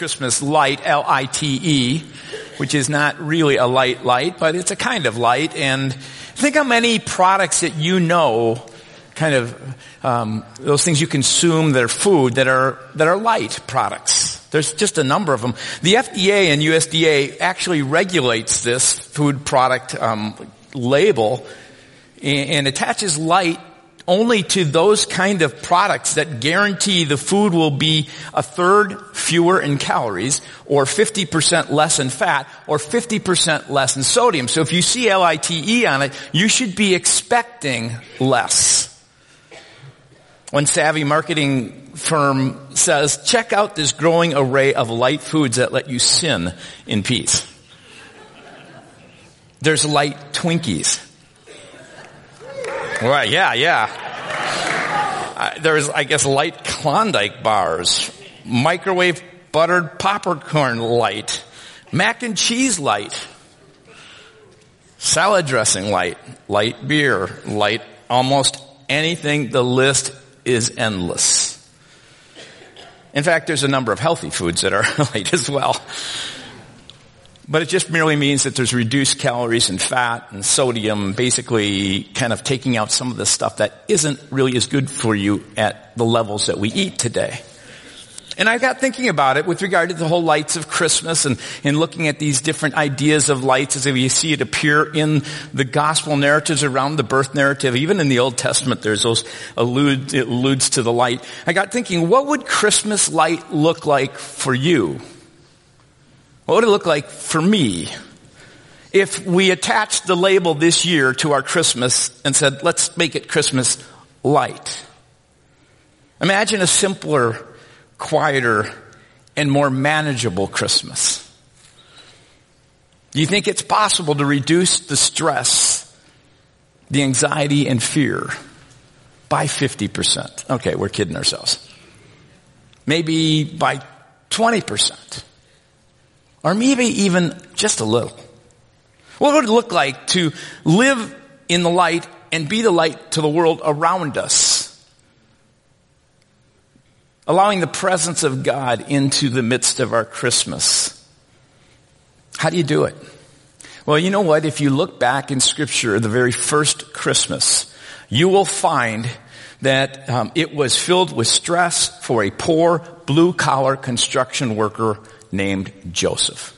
Christmas light, L-I-T-E, which is not really a light light, but it's a kind of light. And think how many products that you know, kind of um, those things you consume that are food that are that are light products. There's just a number of them. The FDA and USDA actually regulates this food product um, label and, and attaches light only to those kind of products that guarantee the food will be a third fewer in calories or 50% less in fat or 50% less in sodium. So if you see L-I-T-E on it, you should be expecting less. One savvy marketing firm says, check out this growing array of light foods that let you sin in peace. There's light Twinkies. Right, yeah, yeah. Uh, there's, I guess, light Klondike bars, microwave buttered popcorn light, mac and cheese light, salad dressing light, light beer, light almost anything. The list is endless. In fact, there's a number of healthy foods that are light as well. But it just merely means that there's reduced calories and fat and sodium, basically kind of taking out some of the stuff that isn't really as good for you at the levels that we eat today. And I got thinking about it with regard to the whole lights of Christmas and, and looking at these different ideas of lights as we see it appear in the gospel narratives around the birth narrative. Even in the Old Testament, there's those allude, it alludes to the light. I got thinking, what would Christmas light look like for you? What would it look like for me if we attached the label this year to our Christmas and said, let's make it Christmas light? Imagine a simpler, quieter, and more manageable Christmas. Do you think it's possible to reduce the stress, the anxiety, and fear by 50%? Okay, we're kidding ourselves. Maybe by 20%. Or maybe even just a little. What would it look like to live in the light and be the light to the world around us? Allowing the presence of God into the midst of our Christmas. How do you do it? Well, you know what? If you look back in scripture, the very first Christmas, you will find that um, it was filled with stress for a poor blue collar construction worker named Joseph.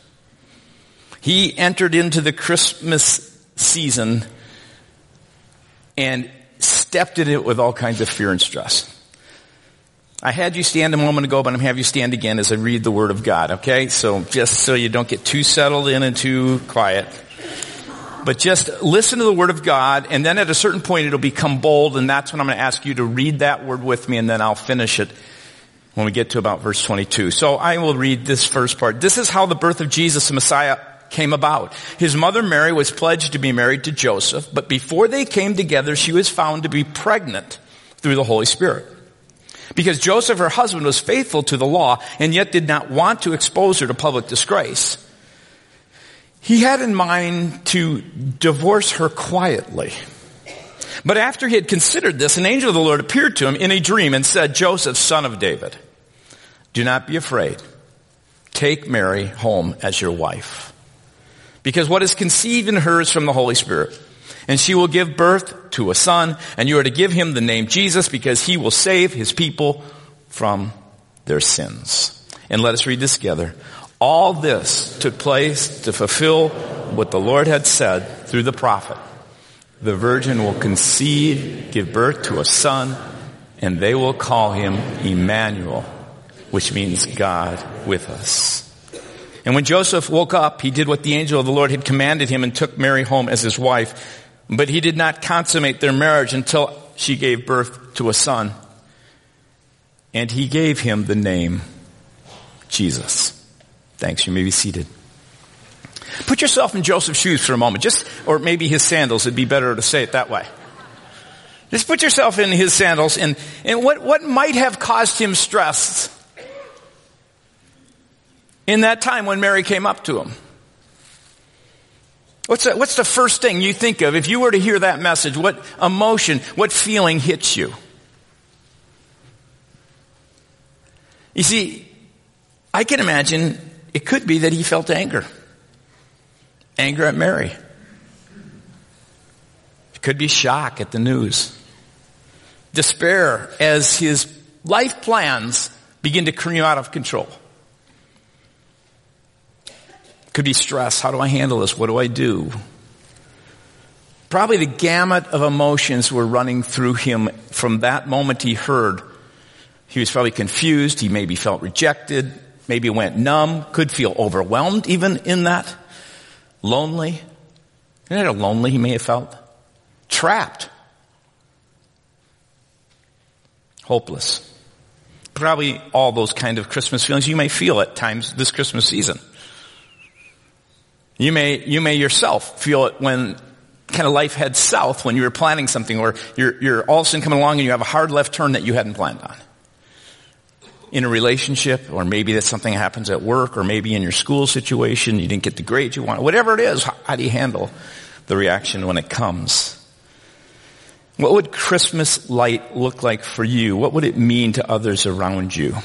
He entered into the Christmas season and stepped in it with all kinds of fear and stress. I had you stand a moment ago, but I'm going to have you stand again as I read the Word of God, okay? So just so you don't get too settled in and too quiet. But just listen to the Word of God, and then at a certain point it'll become bold, and that's when I'm going to ask you to read that Word with me, and then I'll finish it when we get to about verse 22. So I will read this first part. This is how the birth of Jesus, the Messiah, came about. His mother Mary was pledged to be married to Joseph, but before they came together, she was found to be pregnant through the Holy Spirit. Because Joseph, her husband, was faithful to the law and yet did not want to expose her to public disgrace. He had in mind to divorce her quietly. But after he had considered this, an angel of the Lord appeared to him in a dream and said, Joseph, son of David, do not be afraid. Take Mary home as your wife. Because what is conceived in her is from the Holy Spirit. And she will give birth to a son, and you are to give him the name Jesus because he will save his people from their sins. And let us read this together. All this took place to fulfill what the Lord had said through the prophet the virgin will conceive, give birth to a son, and they will call him Emmanuel, which means God with us. And when Joseph woke up, he did what the angel of the Lord had commanded him and took Mary home as his wife. But he did not consummate their marriage until she gave birth to a son. And he gave him the name Jesus. Thanks. You may be seated. Put yourself in Joseph's shoes for a moment, just, or maybe his sandals, it'd be better to say it that way. Just put yourself in his sandals and, and what, what might have caused him stress in that time when Mary came up to him? What's the, what's the first thing you think of if you were to hear that message? What emotion, what feeling hits you? You see, I can imagine it could be that he felt anger. Anger at Mary. It could be shock at the news. Despair as his life plans begin to cream out of control. Could be stress. How do I handle this? What do I do? Probably the gamut of emotions were running through him from that moment he heard. He was probably confused. He maybe felt rejected. Maybe went numb. Could feel overwhelmed even in that. Lonely. Isn't it lonely he may have felt? Trapped. Hopeless. Probably all those kind of Christmas feelings you may feel at times this Christmas season. You may, you may yourself feel it when kind of life heads south when you were planning something or you're, you're all of a sudden coming along and you have a hard left turn that you hadn't planned on. In a relationship, or maybe that something happens at work, or maybe in your school situation, you didn't get the grade you want. Whatever it is, how do you handle the reaction when it comes? What would Christmas light look like for you? What would it mean to others around you?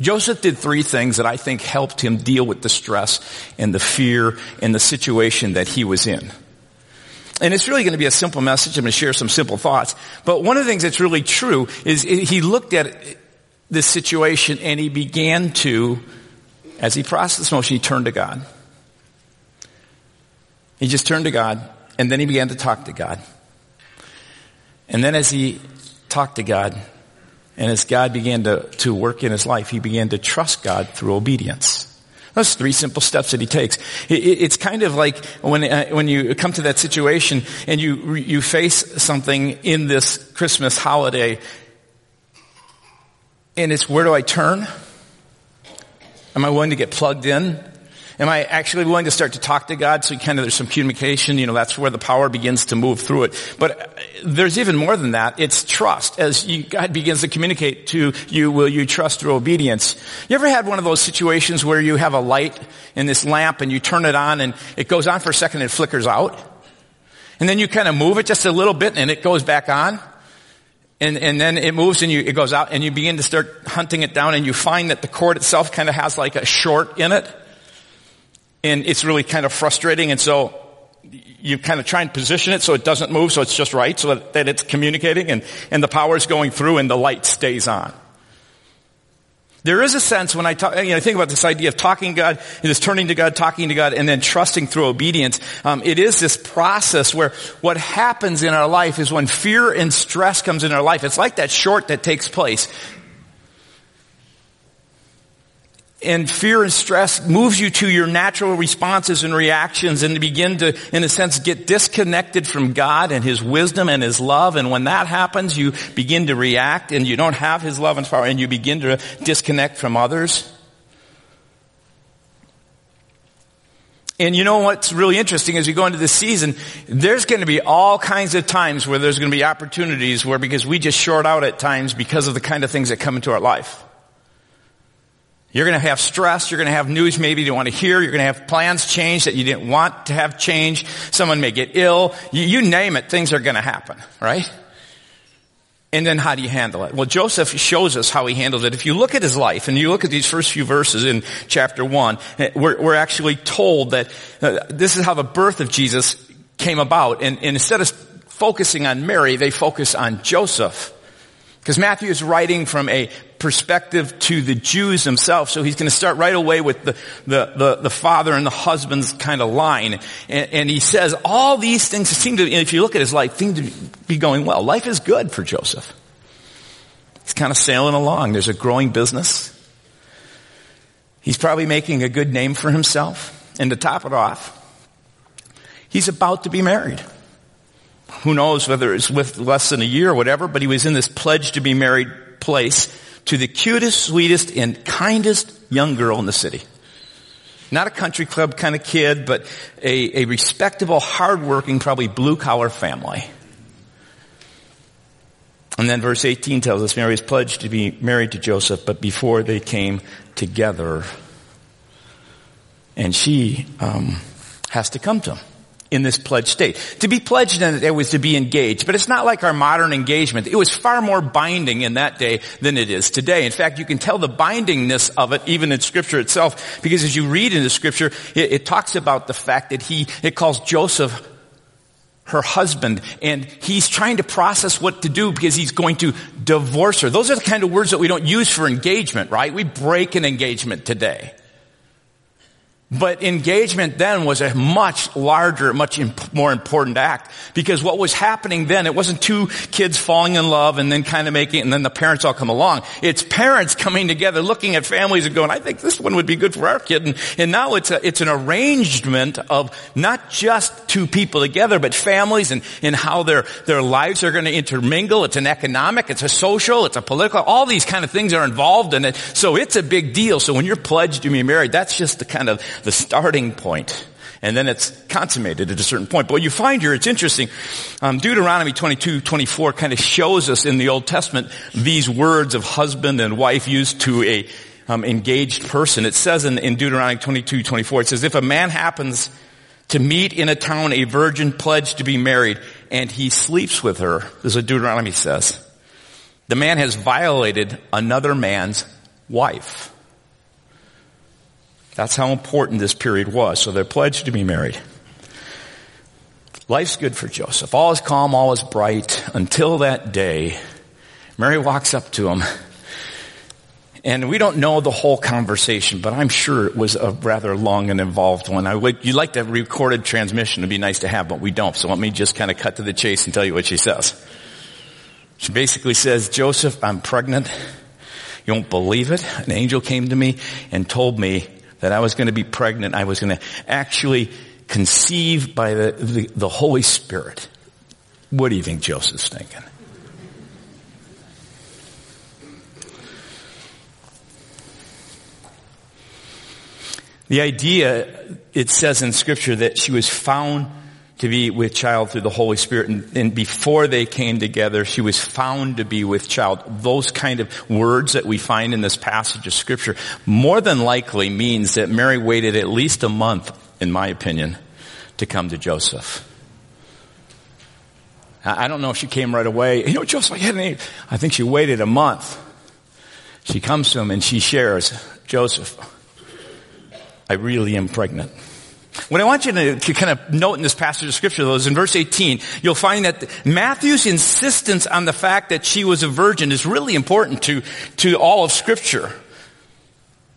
Joseph did three things that I think helped him deal with the stress and the fear and the situation that he was in. And it's really going to be a simple message. I'm going to share some simple thoughts. But one of the things that's really true is he looked at this situation and he began to, as he processed this motion, he turned to God. He just turned to God and then he began to talk to God. And then as he talked to God, and as God began to, to work in his life, he began to trust God through obedience. Those three simple steps that he takes. It, it's kind of like when uh, when you come to that situation and you you face something in this Christmas holiday, and it's where do I turn? Am I willing to get plugged in? Am I actually willing to start to talk to God? So you kind of there's some communication, you know, that's where the power begins to move through it. But uh, there's even more than that. It's trust. As you, God begins to communicate to you, will you trust through obedience? You ever had one of those situations where you have a light in this lamp and you turn it on and it goes on for a second and it flickers out? And then you kind of move it just a little bit and it goes back on? And, and, then it moves and you, it goes out and you begin to start hunting it down and you find that the cord itself kind of has like a short in it and it's really kind of frustrating. And so you kind of try and position it so it doesn't move, so it's just right, so that, that it's communicating and, and the power is going through and the light stays on. There is a sense when I talk, you know, think about this idea of talking to God, this turning to God, talking to God, and then trusting through obedience. Um, it is this process where what happens in our life is when fear and stress comes in our life. It's like that short that takes place. And fear and stress moves you to your natural responses and reactions and to begin to, in a sense, get disconnected from God and His wisdom and His love. And when that happens, you begin to react and you don't have His love and power and you begin to disconnect from others. And you know what's really interesting as we go into this season, there's going to be all kinds of times where there's going to be opportunities where because we just short out at times because of the kind of things that come into our life. You're going to have stress. You're going to have news maybe you don't want to hear. You're going to have plans change that you didn't want to have change. Someone may get ill. You, you name it. Things are going to happen, right? And then how do you handle it? Well, Joseph shows us how he handled it. If you look at his life and you look at these first few verses in chapter one, eh, we're, we're actually told that uh, this is how the birth of Jesus came about. And, and instead of focusing on Mary, they focus on Joseph. Because Matthew is writing from a perspective to the Jews themselves, so he's going to start right away with the, the, the, the father and the husband's kind of line. And, and, he says all these things seem to, if you look at his life, seem to be going well. Life is good for Joseph. He's kind of sailing along. There's a growing business. He's probably making a good name for himself. And to top it off, he's about to be married who knows whether it's with less than a year or whatever, but he was in this pledge to be married place to the cutest, sweetest, and kindest young girl in the city. Not a country club kind of kid, but a, a respectable, hardworking, probably blue collar family. And then verse 18 tells us Mary pledged to be married to Joseph, but before they came together, and she um, has to come to him. In this pledged state. To be pledged in it was to be engaged, but it's not like our modern engagement. It was far more binding in that day than it is today. In fact, you can tell the bindingness of it even in scripture itself, because as you read in the scripture, it, it talks about the fact that he, it calls Joseph her husband and he's trying to process what to do because he's going to divorce her. Those are the kind of words that we don't use for engagement, right? We break an engagement today. But engagement then was a much larger, much imp- more important act because what was happening then, it wasn't two kids falling in love and then kind of making and then the parents all come along. It's parents coming together, looking at families and going, I think this one would be good for our kid. And, and now it's a, it's an arrangement of not just two people together, but families and, and how their, their lives are going to intermingle. It's an economic, it's a social, it's a political, all these kind of things are involved in it. So it's a big deal. So when you're pledged to be married, that's just the kind of the starting. And then it's consummated at a certain point. But you find here, it's interesting. Um, Deuteronomy 22, 24 kind of shows us in the Old Testament these words of husband and wife used to a um, engaged person. It says in, in Deuteronomy 22, 24, it says, if a man happens to meet in a town a virgin pledged to be married and he sleeps with her, this is what Deuteronomy says, the man has violated another man's wife. That's how important this period was. So they're pledged to be married. Life's good for Joseph. All is calm, all is bright until that day. Mary walks up to him. And we don't know the whole conversation, but I'm sure it was a rather long and involved one. I would, you'd like to have recorded transmission. It'd be nice to have, but we don't. So let me just kind of cut to the chase and tell you what she says. She basically says, Joseph, I'm pregnant. You won't believe it. An angel came to me and told me that I was going to be pregnant. I was going to actually conceive by the, the, the Holy Spirit. What do you think Joseph's thinking? The idea, it says in scripture that she was found to be with child through the Holy Spirit. And, and, before they came together, she was found to be with child. Those kind of words that we find in this passage of scripture more than likely means that Mary waited at least a month, in my opinion, to come to Joseph. I don't know if she came right away. You know, Joseph, I, I think she waited a month. She comes to him and she shares, Joseph, I really am pregnant. What I want you to, to, kind of note in this passage of scripture though is in verse 18, you'll find that Matthew's insistence on the fact that she was a virgin is really important to, to all of scripture.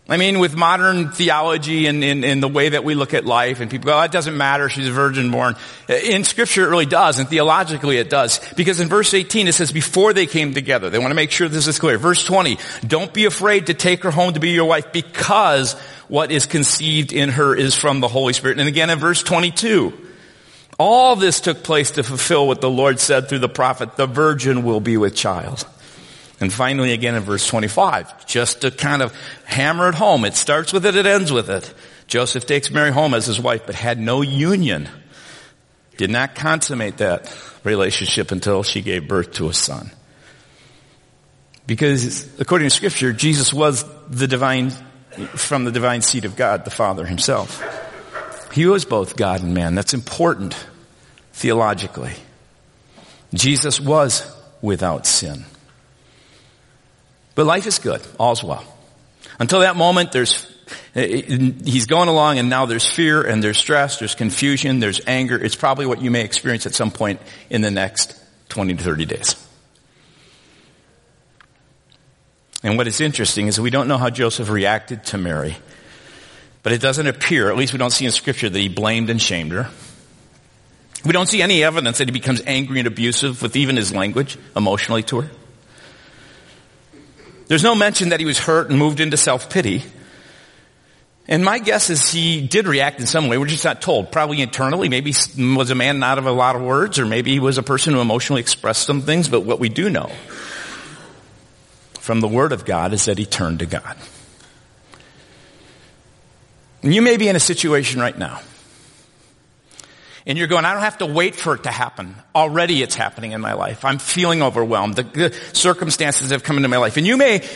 I mean, with modern theology and in the way that we look at life and people go, oh, it doesn't matter, she's a virgin born. In scripture it really does, and theologically it does. Because in verse 18 it says, before they came together, they want to make sure this is clear. Verse 20, don't be afraid to take her home to be your wife because what is conceived in her is from the Holy Spirit. And again in verse 22, all this took place to fulfill what the Lord said through the prophet, the virgin will be with child. And finally again in verse 25, just to kind of hammer it home, it starts with it, it ends with it. Joseph takes Mary home as his wife, but had no union. Did not consummate that relationship until she gave birth to a son. Because according to scripture, Jesus was the divine, from the divine seed of God, the Father himself. He was both God and man. That's important theologically. Jesus was without sin. But life is good. All's well. Until that moment, there's, he's going along and now there's fear and there's stress, there's confusion, there's anger. It's probably what you may experience at some point in the next 20 to 30 days. And what is interesting is we don't know how Joseph reacted to Mary. But it doesn't appear, at least we don't see in scripture, that he blamed and shamed her. We don't see any evidence that he becomes angry and abusive with even his language emotionally to her. There's no mention that he was hurt and moved into self-pity. And my guess is he did react in some way. We're just not told. Probably internally. Maybe he was a man not of a lot of words, or maybe he was a person who emotionally expressed some things. But what we do know from the Word of God is that he turned to God. And you may be in a situation right now and you're going, I don't have to wait for it to happen. Already it's happening in my life. I'm feeling overwhelmed. The, the, circumstances have come into my life. And you may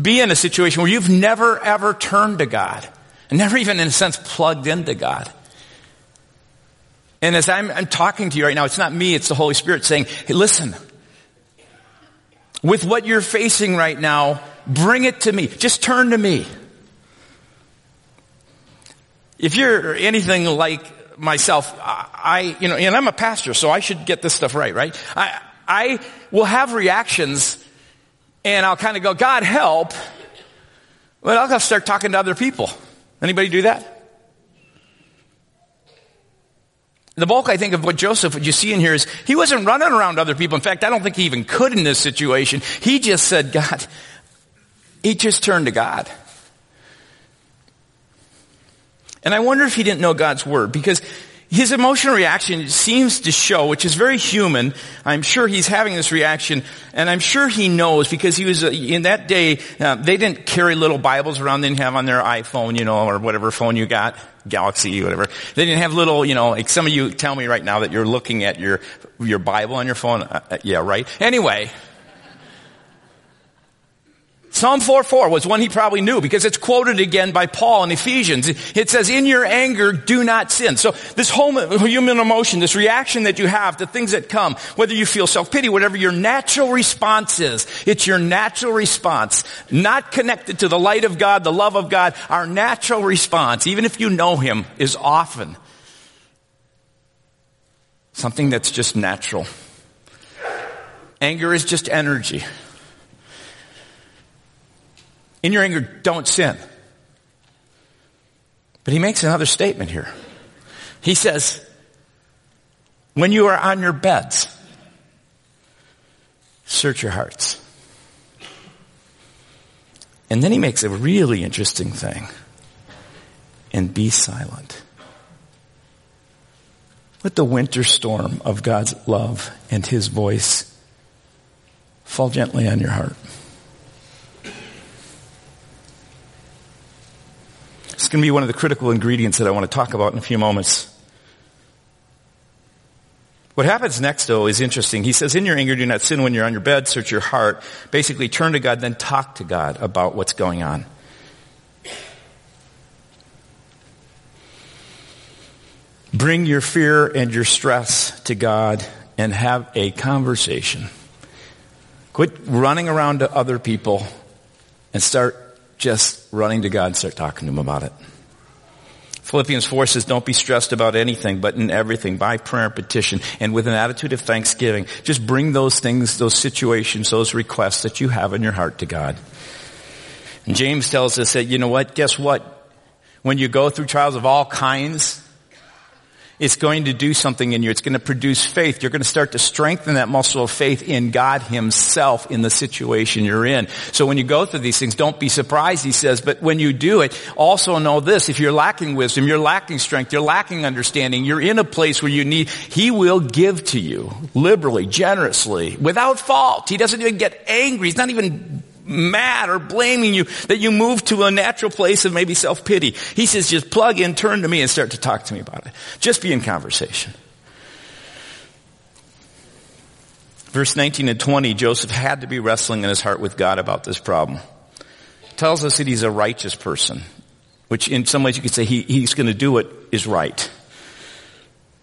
be in a situation where you've never ever turned to God. Never even in a sense plugged into God. And as I'm, I'm talking to you right now, it's not me, it's the Holy Spirit saying, hey, listen, with what you're facing right now, bring it to me. Just turn to me. If you're anything like myself, I, you know, and I'm a pastor, so I should get this stuff right, right? I, I will have reactions and I'll kind of go, God help, but I'll start talking to other people. Anybody do that? The bulk, I think, of what Joseph, what you see in here is he wasn't running around other people. In fact, I don't think he even could in this situation. He just said, God, he just turned to God. And I wonder if he didn't know God's word because his emotional reaction seems to show, which is very human. I'm sure he's having this reaction, and I'm sure he knows because he was uh, in that day. Uh, they didn't carry little Bibles around; they didn't have on their iPhone, you know, or whatever phone you got, Galaxy, whatever. They didn't have little, you know, like some of you tell me right now that you're looking at your your Bible on your phone. Uh, uh yeah, right. Anyway, Psalm 4:4 was one he probably knew because it's quoted again by Paul in Ephesians. It says, in your anger, do not sin. So this whole human emotion, this reaction that you have to things that come, whether you feel self-pity, whatever your natural response is, it's your natural response, not connected to the light of God, the love of God. Our natural response, even if you know Him, is often something that's just natural. Anger is just energy. In your anger, don't sin. But he makes another statement here. He says, when you are on your beds, search your hearts. And then he makes a really interesting thing. And be silent. Let the winter storm of God's love and his voice fall gently on your heart. Going to be one of the critical ingredients that I want to talk about in a few moments. What happens next, though, is interesting. He says, in your anger, do not sin when you're on your bed, search your heart. Basically, turn to God, then talk to God about what's going on. Bring your fear and your stress to God and have a conversation. Quit running around to other people and start just running to God and start talking to Him about it. Philippians 4 says, don't be stressed about anything, but in everything, by prayer and petition, and with an attitude of thanksgiving. Just bring those things, those situations, those requests that you have in your heart to God. And James tells us that, you know what, guess what? When you go through trials of all kinds, it's going to do something in you. It's going to produce faith. You're going to start to strengthen that muscle of faith in God himself in the situation you're in. So when you go through these things, don't be surprised, he says, but when you do it, also know this, if you're lacking wisdom, you're lacking strength, you're lacking understanding, you're in a place where you need, he will give to you liberally, generously, without fault. He doesn't even get angry. He's not even mad or blaming you that you move to a natural place of maybe self-pity. He says, just plug in, turn to me and start to talk to me about it. Just be in conversation. Verse 19 and 20, Joseph had to be wrestling in his heart with God about this problem. It tells us that he's a righteous person, which in some ways you could say he, he's going to do what is right.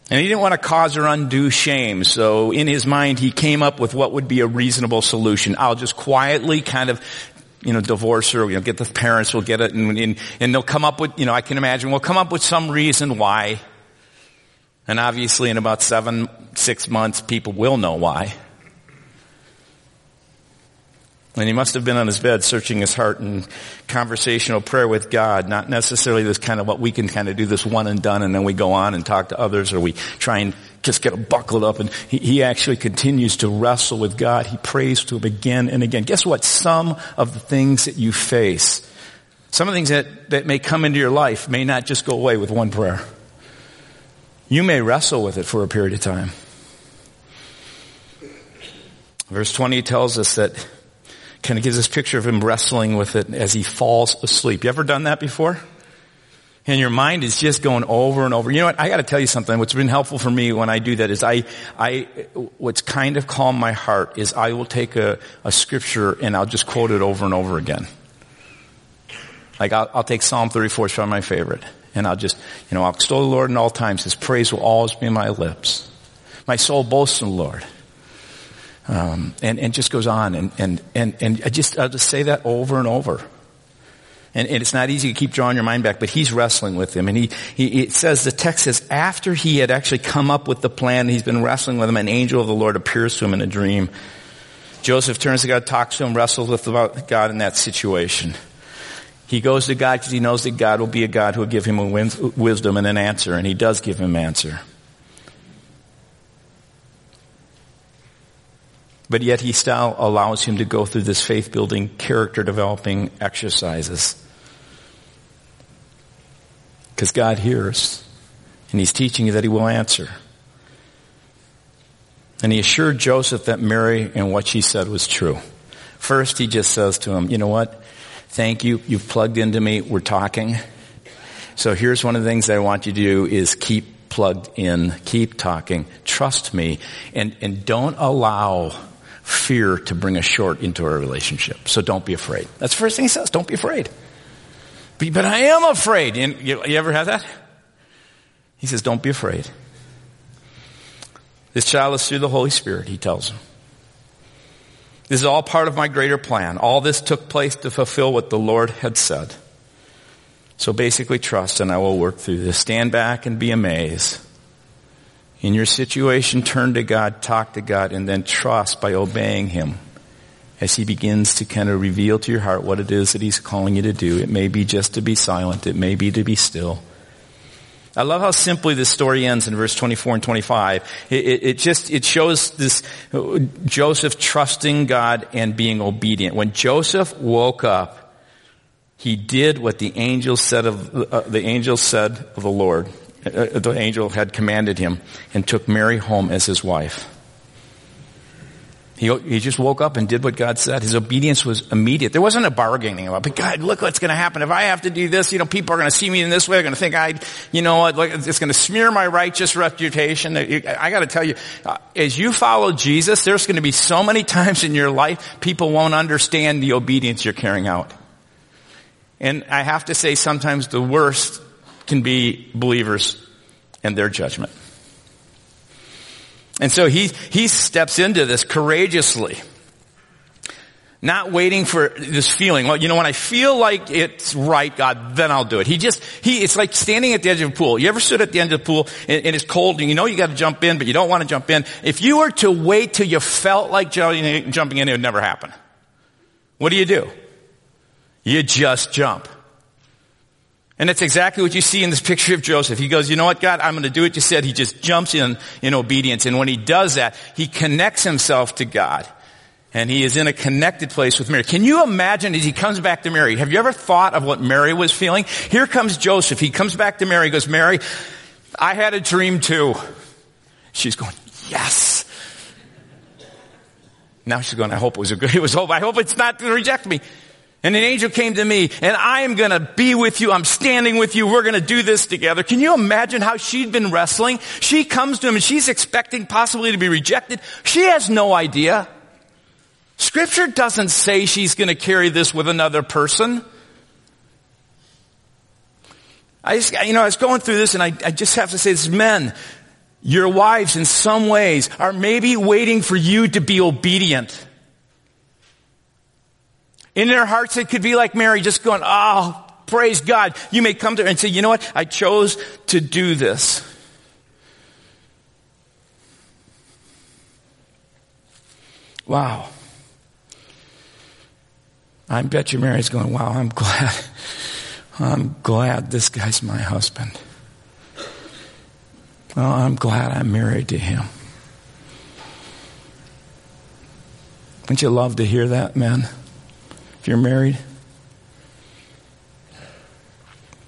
And he didn't want to cause her undue shame, so in his mind he came up with what would be a reasonable solution. I'll just quietly kind of, you know, divorce her, you know, get the parents, we'll get it, and, and, and they'll come up with, you know, I can imagine, we'll come up with some reason why. And obviously in about seven, six months, people will know why. And he must have been on his bed searching his heart in conversational prayer with God, not necessarily this kind of what we can kind of do this one and done and then we go on and talk to others or we try and just get buckled up and he, he actually continues to wrestle with God. He prays to him again and again. Guess what? Some of the things that you face, some of the things that, that may come into your life may not just go away with one prayer. You may wrestle with it for a period of time. Verse 20 tells us that kind of gives this picture of him wrestling with it as he falls asleep. You ever done that before? And your mind is just going over and over. You know what? I got to tell you something. What's been helpful for me when I do that is I, I, what's kind of calmed my heart is I will take a, a scripture and I'll just quote it over and over again. Like I'll, I'll take Psalm 34, it's probably my favorite. And I'll just, you know, I'll extol the Lord in all times. His praise will always be my lips. My soul boasts in the Lord. Um, and, and just goes on. And, and, and, and I just, I'll just say that over and over. And, and, it's not easy to keep drawing your mind back, but he's wrestling with him. And he, he, it says, the text says, after he had actually come up with the plan, he's been wrestling with him, an angel of the Lord appears to him in a dream. Joseph turns to God, talks to him, wrestles with God in that situation. He goes to God because he knows that God will be a God who will give him a wisdom and an answer, and he does give him an answer. But yet he still allows him to go through this faith building, character developing exercises. Because God hears, and he's teaching you that he will answer. And he assured Joseph that Mary and what she said was true. First, he just says to him, you know what? Thank you. You've plugged into me. We're talking. So here's one of the things I want you to do is keep plugged in, keep talking, trust me, and, and don't allow fear to bring a short into our relationship. So don't be afraid. That's the first thing he says. Don't be afraid. But, but I am afraid. You, you ever have that? He says, don't be afraid. This child is through the Holy Spirit, he tells him. This is all part of my greater plan. All this took place to fulfill what the Lord had said. So basically trust and I will work through this. Stand back and be amazed. In your situation, turn to God, talk to God, and then trust by obeying Him as He begins to kind of reveal to your heart what it is that He's calling you to do. It may be just to be silent. It may be to be still. I love how simply this story ends in verse 24 and 25. It, it, it, just, it shows this Joseph trusting God and being obedient. When Joseph woke up, he did what the angel said of, uh, the angel said of the Lord. Uh, the angel had commanded him and took Mary home as his wife. He, he just woke up and did what God said. His obedience was immediate. There wasn't a bargaining about, but God, look what's going to happen. If I have to do this, you know, people are going to see me in this way. They're going to think I, you know what, it's going to smear my righteous reputation. I got to tell you, uh, as you follow Jesus, there's going to be so many times in your life people won't understand the obedience you're carrying out. And I have to say sometimes the worst can be believers and their judgment. And so he, he steps into this courageously. Not waiting for this feeling. Well, you know, when I feel like it's right, God, then I'll do it. He just, he, it's like standing at the edge of a pool. You ever stood at the end of the pool and, and it's cold and you know you gotta jump in, but you don't want to jump in. If you were to wait till you felt like jumping in, it would never happen. What do you do? You just jump. And that's exactly what you see in this picture of Joseph. He goes, you know what, God, I'm going to do what you said. He just jumps in in obedience. And when he does that, he connects himself to God. And he is in a connected place with Mary. Can you imagine as he comes back to Mary? Have you ever thought of what Mary was feeling? Here comes Joseph. He comes back to Mary. Goes, Mary, I had a dream too. She's going, yes. Now she's going, I hope it was a good, it was hope. I hope it's not to reject me. And an angel came to me and I am going to be with you. I'm standing with you. We're going to do this together. Can you imagine how she'd been wrestling? She comes to him and she's expecting possibly to be rejected. She has no idea. Scripture doesn't say she's going to carry this with another person. I just, you know, I was going through this and I, I just have to say this, men, your wives in some ways are maybe waiting for you to be obedient. In their hearts, it could be like Mary just going, oh, praise God. You may come to her and say, you know what? I chose to do this. Wow. I bet you Mary's going, wow, I'm glad. I'm glad this guy's my husband. Oh, I'm glad I'm married to him. Wouldn't you love to hear that, men? You're married.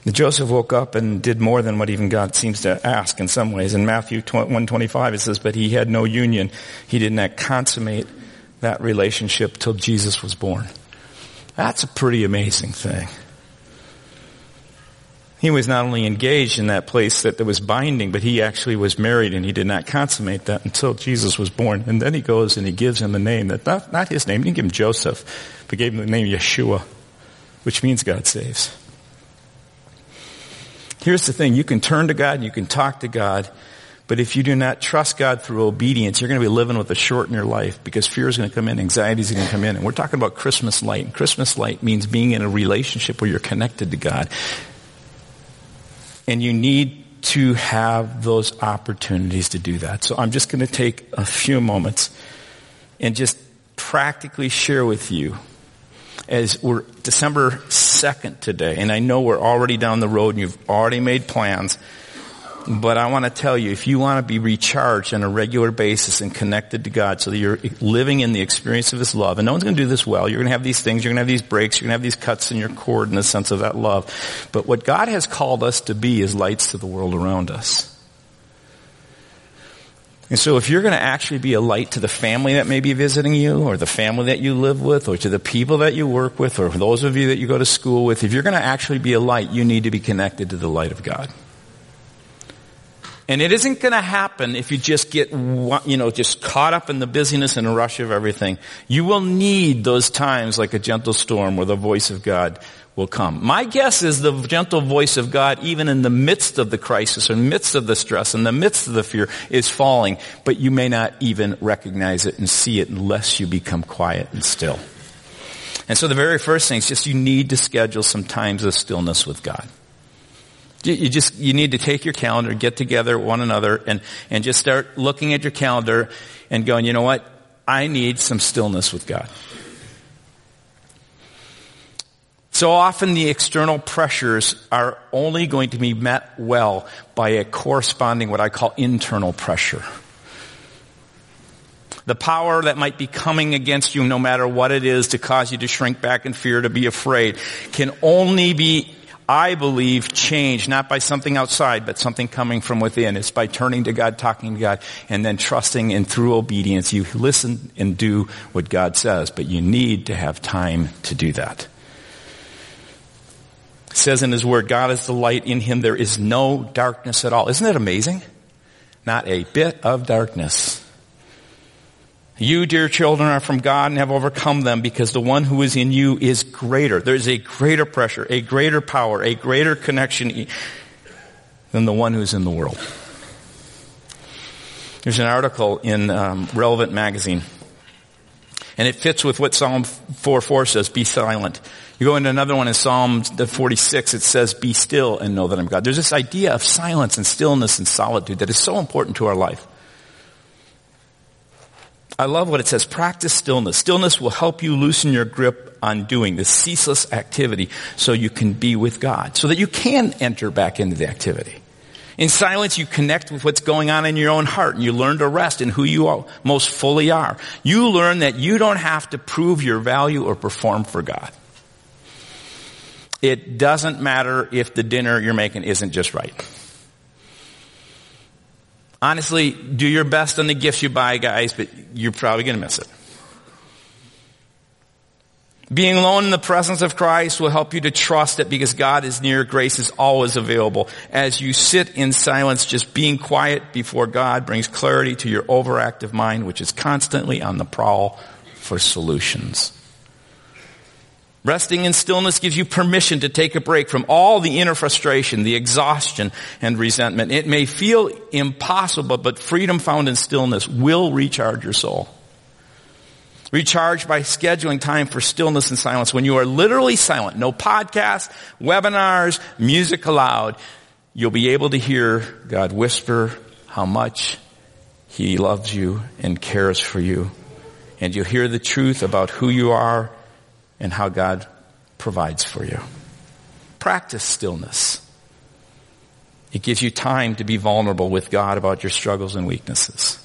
Joseph woke up and did more than what even God seems to ask in some ways. In Matthew 125 it says, but he had no union. He did not consummate that relationship till Jesus was born. That's a pretty amazing thing. He was not only engaged in that place that was binding, but he actually was married and he did not consummate that until Jesus was born. And then he goes and he gives him a name that not, not his name, he didn't give him Joseph, but gave him the name Yeshua, which means God saves. Here's the thing. You can turn to God, you can talk to God, but if you do not trust God through obedience, you're going to be living with a short in your life because fear is going to come in, anxiety is going to come in. And we're talking about Christmas light. Christmas light means being in a relationship where you're connected to God. And you need to have those opportunities to do that. So I'm just going to take a few moments and just practically share with you as we're December 2nd today, and I know we're already down the road and you've already made plans, but I want to tell you, if you want to be recharged on a regular basis and connected to God so that you're living in the experience of His love, and no one's going to do this well, you're going to have these things, you're going to have these breaks, you're going to have these cuts in your cord in the sense of that love. But what God has called us to be is lights to the world around us. And so if you're going to actually be a light to the family that may be visiting you, or the family that you live with, or to the people that you work with, or those of you that you go to school with, if you're going to actually be a light, you need to be connected to the light of God. And it isn't going to happen if you just get, you know, just caught up in the busyness and the rush of everything. You will need those times like a gentle storm where the voice of God will come. My guess is the gentle voice of God, even in the midst of the crisis, in the midst of the stress, in the midst of the fear, is falling, but you may not even recognize it and see it unless you become quiet and still. And so the very first thing is just you need to schedule some times of stillness with God. You just, you need to take your calendar, get together with one another, and, and just start looking at your calendar and going, you know what? I need some stillness with God. So often the external pressures are only going to be met well by a corresponding what I call internal pressure. The power that might be coming against you no matter what it is to cause you to shrink back in fear, to be afraid, can only be, I believe, change, not by something outside, but something coming from within. It's by turning to God, talking to God, and then trusting and through obedience you listen and do what God says. But you need to have time to do that says in his word, God is the light in him. There is no darkness at all. Isn't that amazing? Not a bit of darkness. You, dear children, are from God and have overcome them because the one who is in you is greater. There's a greater pressure, a greater power, a greater connection than the one who's in the world. There's an article in um, Relevant Magazine, and it fits with what Psalm 4:4 says, be silent. You go into another one in Psalm 46, it says, be still and know that I'm God. There's this idea of silence and stillness and solitude that is so important to our life. I love what it says, practice stillness. Stillness will help you loosen your grip on doing this ceaseless activity so you can be with God, so that you can enter back into the activity. In silence, you connect with what's going on in your own heart and you learn to rest in who you most fully are. You learn that you don't have to prove your value or perform for God. It doesn't matter if the dinner you're making isn't just right. Honestly, do your best on the gifts you buy, guys, but you're probably going to miss it. Being alone in the presence of Christ will help you to trust that because God is near, grace is always available. As you sit in silence, just being quiet before God brings clarity to your overactive mind, which is constantly on the prowl for solutions. Resting in stillness gives you permission to take a break from all the inner frustration, the exhaustion and resentment. It may feel impossible, but freedom found in stillness will recharge your soul. Recharge by scheduling time for stillness and silence. When you are literally silent, no podcasts, webinars, music allowed, you'll be able to hear God whisper how much He loves you and cares for you. And you'll hear the truth about who you are and how God provides for you. Practice stillness. It gives you time to be vulnerable with God about your struggles and weaknesses.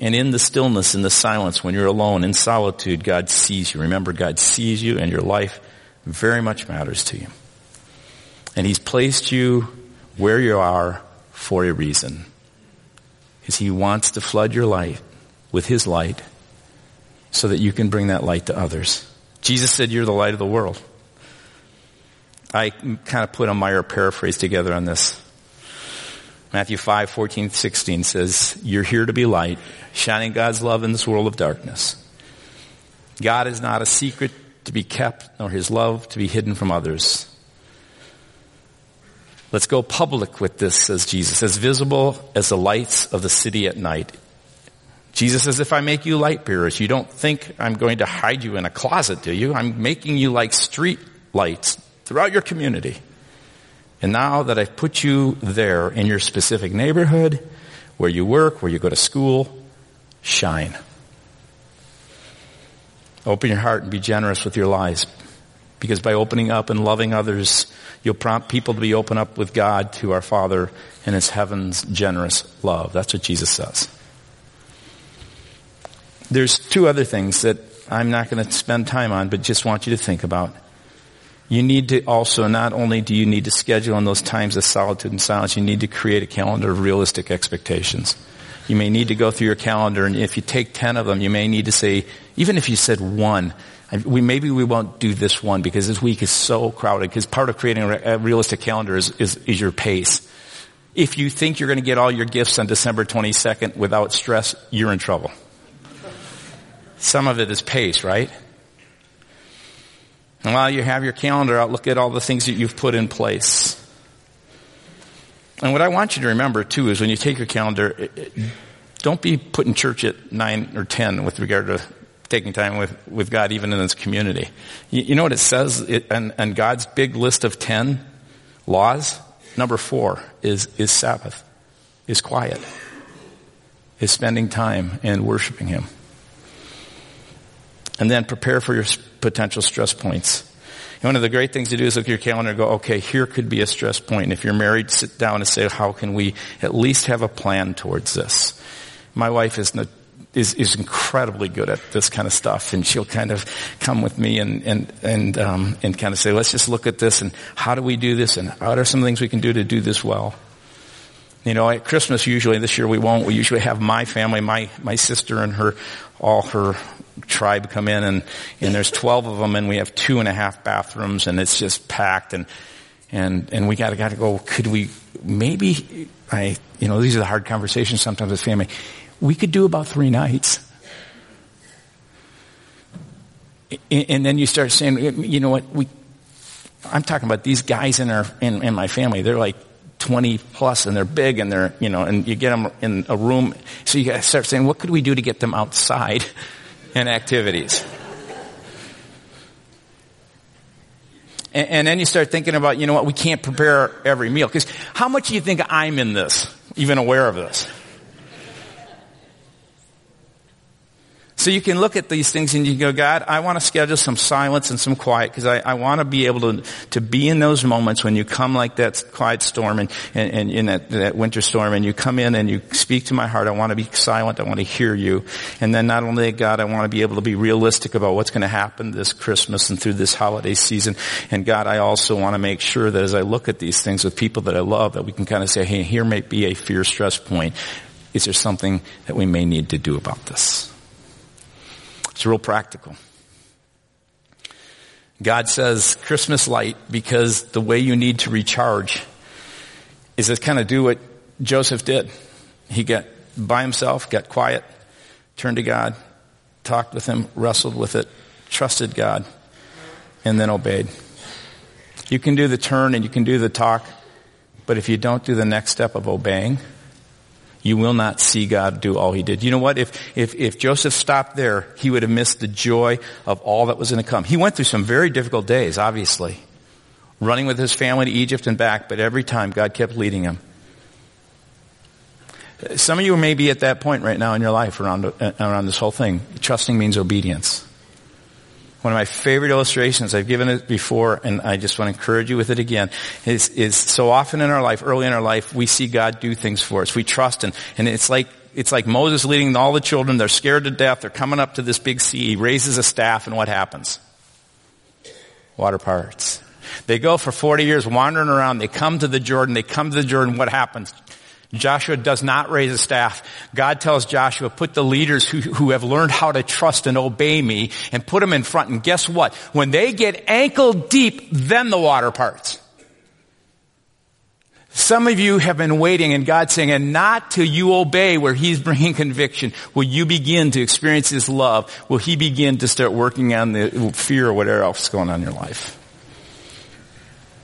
And in the stillness, in the silence, when you're alone, in solitude, God sees you. Remember, God sees you and your life very much matters to you. And He's placed you where you are for a reason. Because He wants to flood your life with His light so that you can bring that light to others. Jesus said, You're the light of the world. I kind of put a Meyer paraphrase together on this. Matthew 5, 14, 16 says, You're here to be light, shining God's love in this world of darkness. God is not a secret to be kept, nor his love to be hidden from others. Let's go public with this, says Jesus, as visible as the lights of the city at night. Jesus says, if I make you light bearers, you don't think I'm going to hide you in a closet, do you? I'm making you like street lights throughout your community. And now that I've put you there in your specific neighborhood, where you work, where you go to school, shine. Open your heart and be generous with your lives. Because by opening up and loving others, you'll prompt people to be open up with God to our Father and His heaven's generous love. That's what Jesus says. There's two other things that I'm not going to spend time on, but just want you to think about. You need to also, not only do you need to schedule in those times of solitude and silence, you need to create a calendar of realistic expectations. You may need to go through your calendar, and if you take 10 of them, you may need to say, even if you said one, we, maybe we won't do this one because this week is so crowded, because part of creating a, realistic calendar is, is, is your pace. If you think you're going to get all your gifts on December 22nd without stress, you're in trouble. Some of it is pace, right? And while you have your calendar out, look at all the things that you've put in place. And what I want you to remember too is when you take your calendar, don't be putting church at nine or ten with regard to taking time with, with God even in this community. You, you know what it says it, and, God's big list of ten laws? Number four is, is Sabbath, is quiet, is spending time and worshiping Him. And then prepare for your potential stress points. One of the great things to do is look at your calendar and go, okay, here could be a stress point. And if you're married, sit down and say, how can we at least have a plan towards this? My wife is, is, is incredibly good at this kind of stuff and she'll kind of come with me and, and, and, um, and kind of say, let's just look at this and how do we do this and what are some things we can do to do this well? You know, at Christmas usually, this year we won't, we usually have my family, my, my sister and her, all her tribe come in and, and there's 12 of them and we have two and a half bathrooms and it's just packed and, and, and we gotta, gotta go, could we, maybe, I, you know, these are the hard conversations sometimes with family. We could do about three nights. And then you start saying, you know what, we, I'm talking about these guys in our, in, in my family, they're like 20 plus and they're big and they're, you know, and you get them in a room. So you start saying, what could we do to get them outside and activities. And, and then you start thinking about, you know what, we can't prepare every meal. Because how much do you think I'm in this, even aware of this? So you can look at these things and you go, God, I want to schedule some silence and some quiet because I, I, want to be able to, to be in those moments when you come like that quiet storm and, and, and in that, that winter storm and you come in and you speak to my heart. I want to be silent. I want to hear you. And then not only God, I want to be able to be realistic about what's going to happen this Christmas and through this holiday season. And God, I also want to make sure that as I look at these things with people that I love, that we can kind of say, hey, here may be a fear stress point. Is there something that we may need to do about this? It's real practical. God says Christmas Lite because the way you need to recharge is to kind of do what Joseph did. He got by himself, got quiet, turned to God, talked with him, wrestled with it, trusted God, and then obeyed. You can do the turn and you can do the talk, but if you don't do the next step of obeying, you will not see God do all he did. You know what? If, if, if Joseph stopped there, he would have missed the joy of all that was going to come. He went through some very difficult days, obviously. Running with his family to Egypt and back, but every time God kept leading him. Some of you may be at that point right now in your life around, around this whole thing. Trusting means obedience. One of my favorite illustrations, I've given it before and I just want to encourage you with it again, is, is so often in our life, early in our life, we see God do things for us. We trust and, and it's like, it's like Moses leading all the children. They're scared to death. They're coming up to this big sea. He raises a staff and what happens? Water parts. They go for 40 years wandering around. They come to the Jordan. They come to the Jordan. What happens? Joshua does not raise a staff. God tells Joshua, put the leaders who, who have learned how to trust and obey me and put them in front. And guess what? When they get ankle deep, then the water parts. Some of you have been waiting and God's saying, and not till you obey where He's bringing conviction will you begin to experience His love. Will He begin to start working on the fear or whatever else is going on in your life.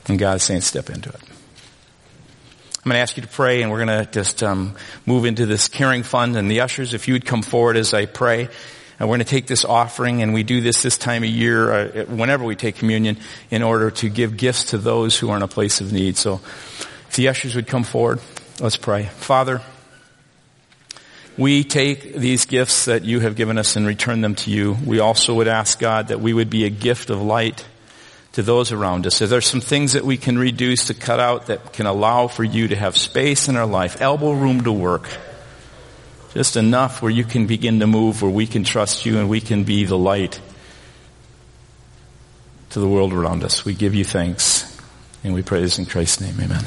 And God's saying, step into it. I'm going to ask you to pray and we're going to just um, move into this caring fund and the ushers, if you would come forward as I pray. And we're going to take this offering and we do this this time of year, uh, whenever we take communion, in order to give gifts to those who are in a place of need. So if the ushers would come forward, let's pray. Father, we take these gifts that you have given us and return them to you. We also would ask God that we would be a gift of light to those around us. If there's some things that we can reduce to cut out that can allow for you to have space in our life, elbow room to work, just enough where you can begin to move, where we can trust you and we can be the light to the world around us. We give you thanks and we pray this in Christ's name. Amen.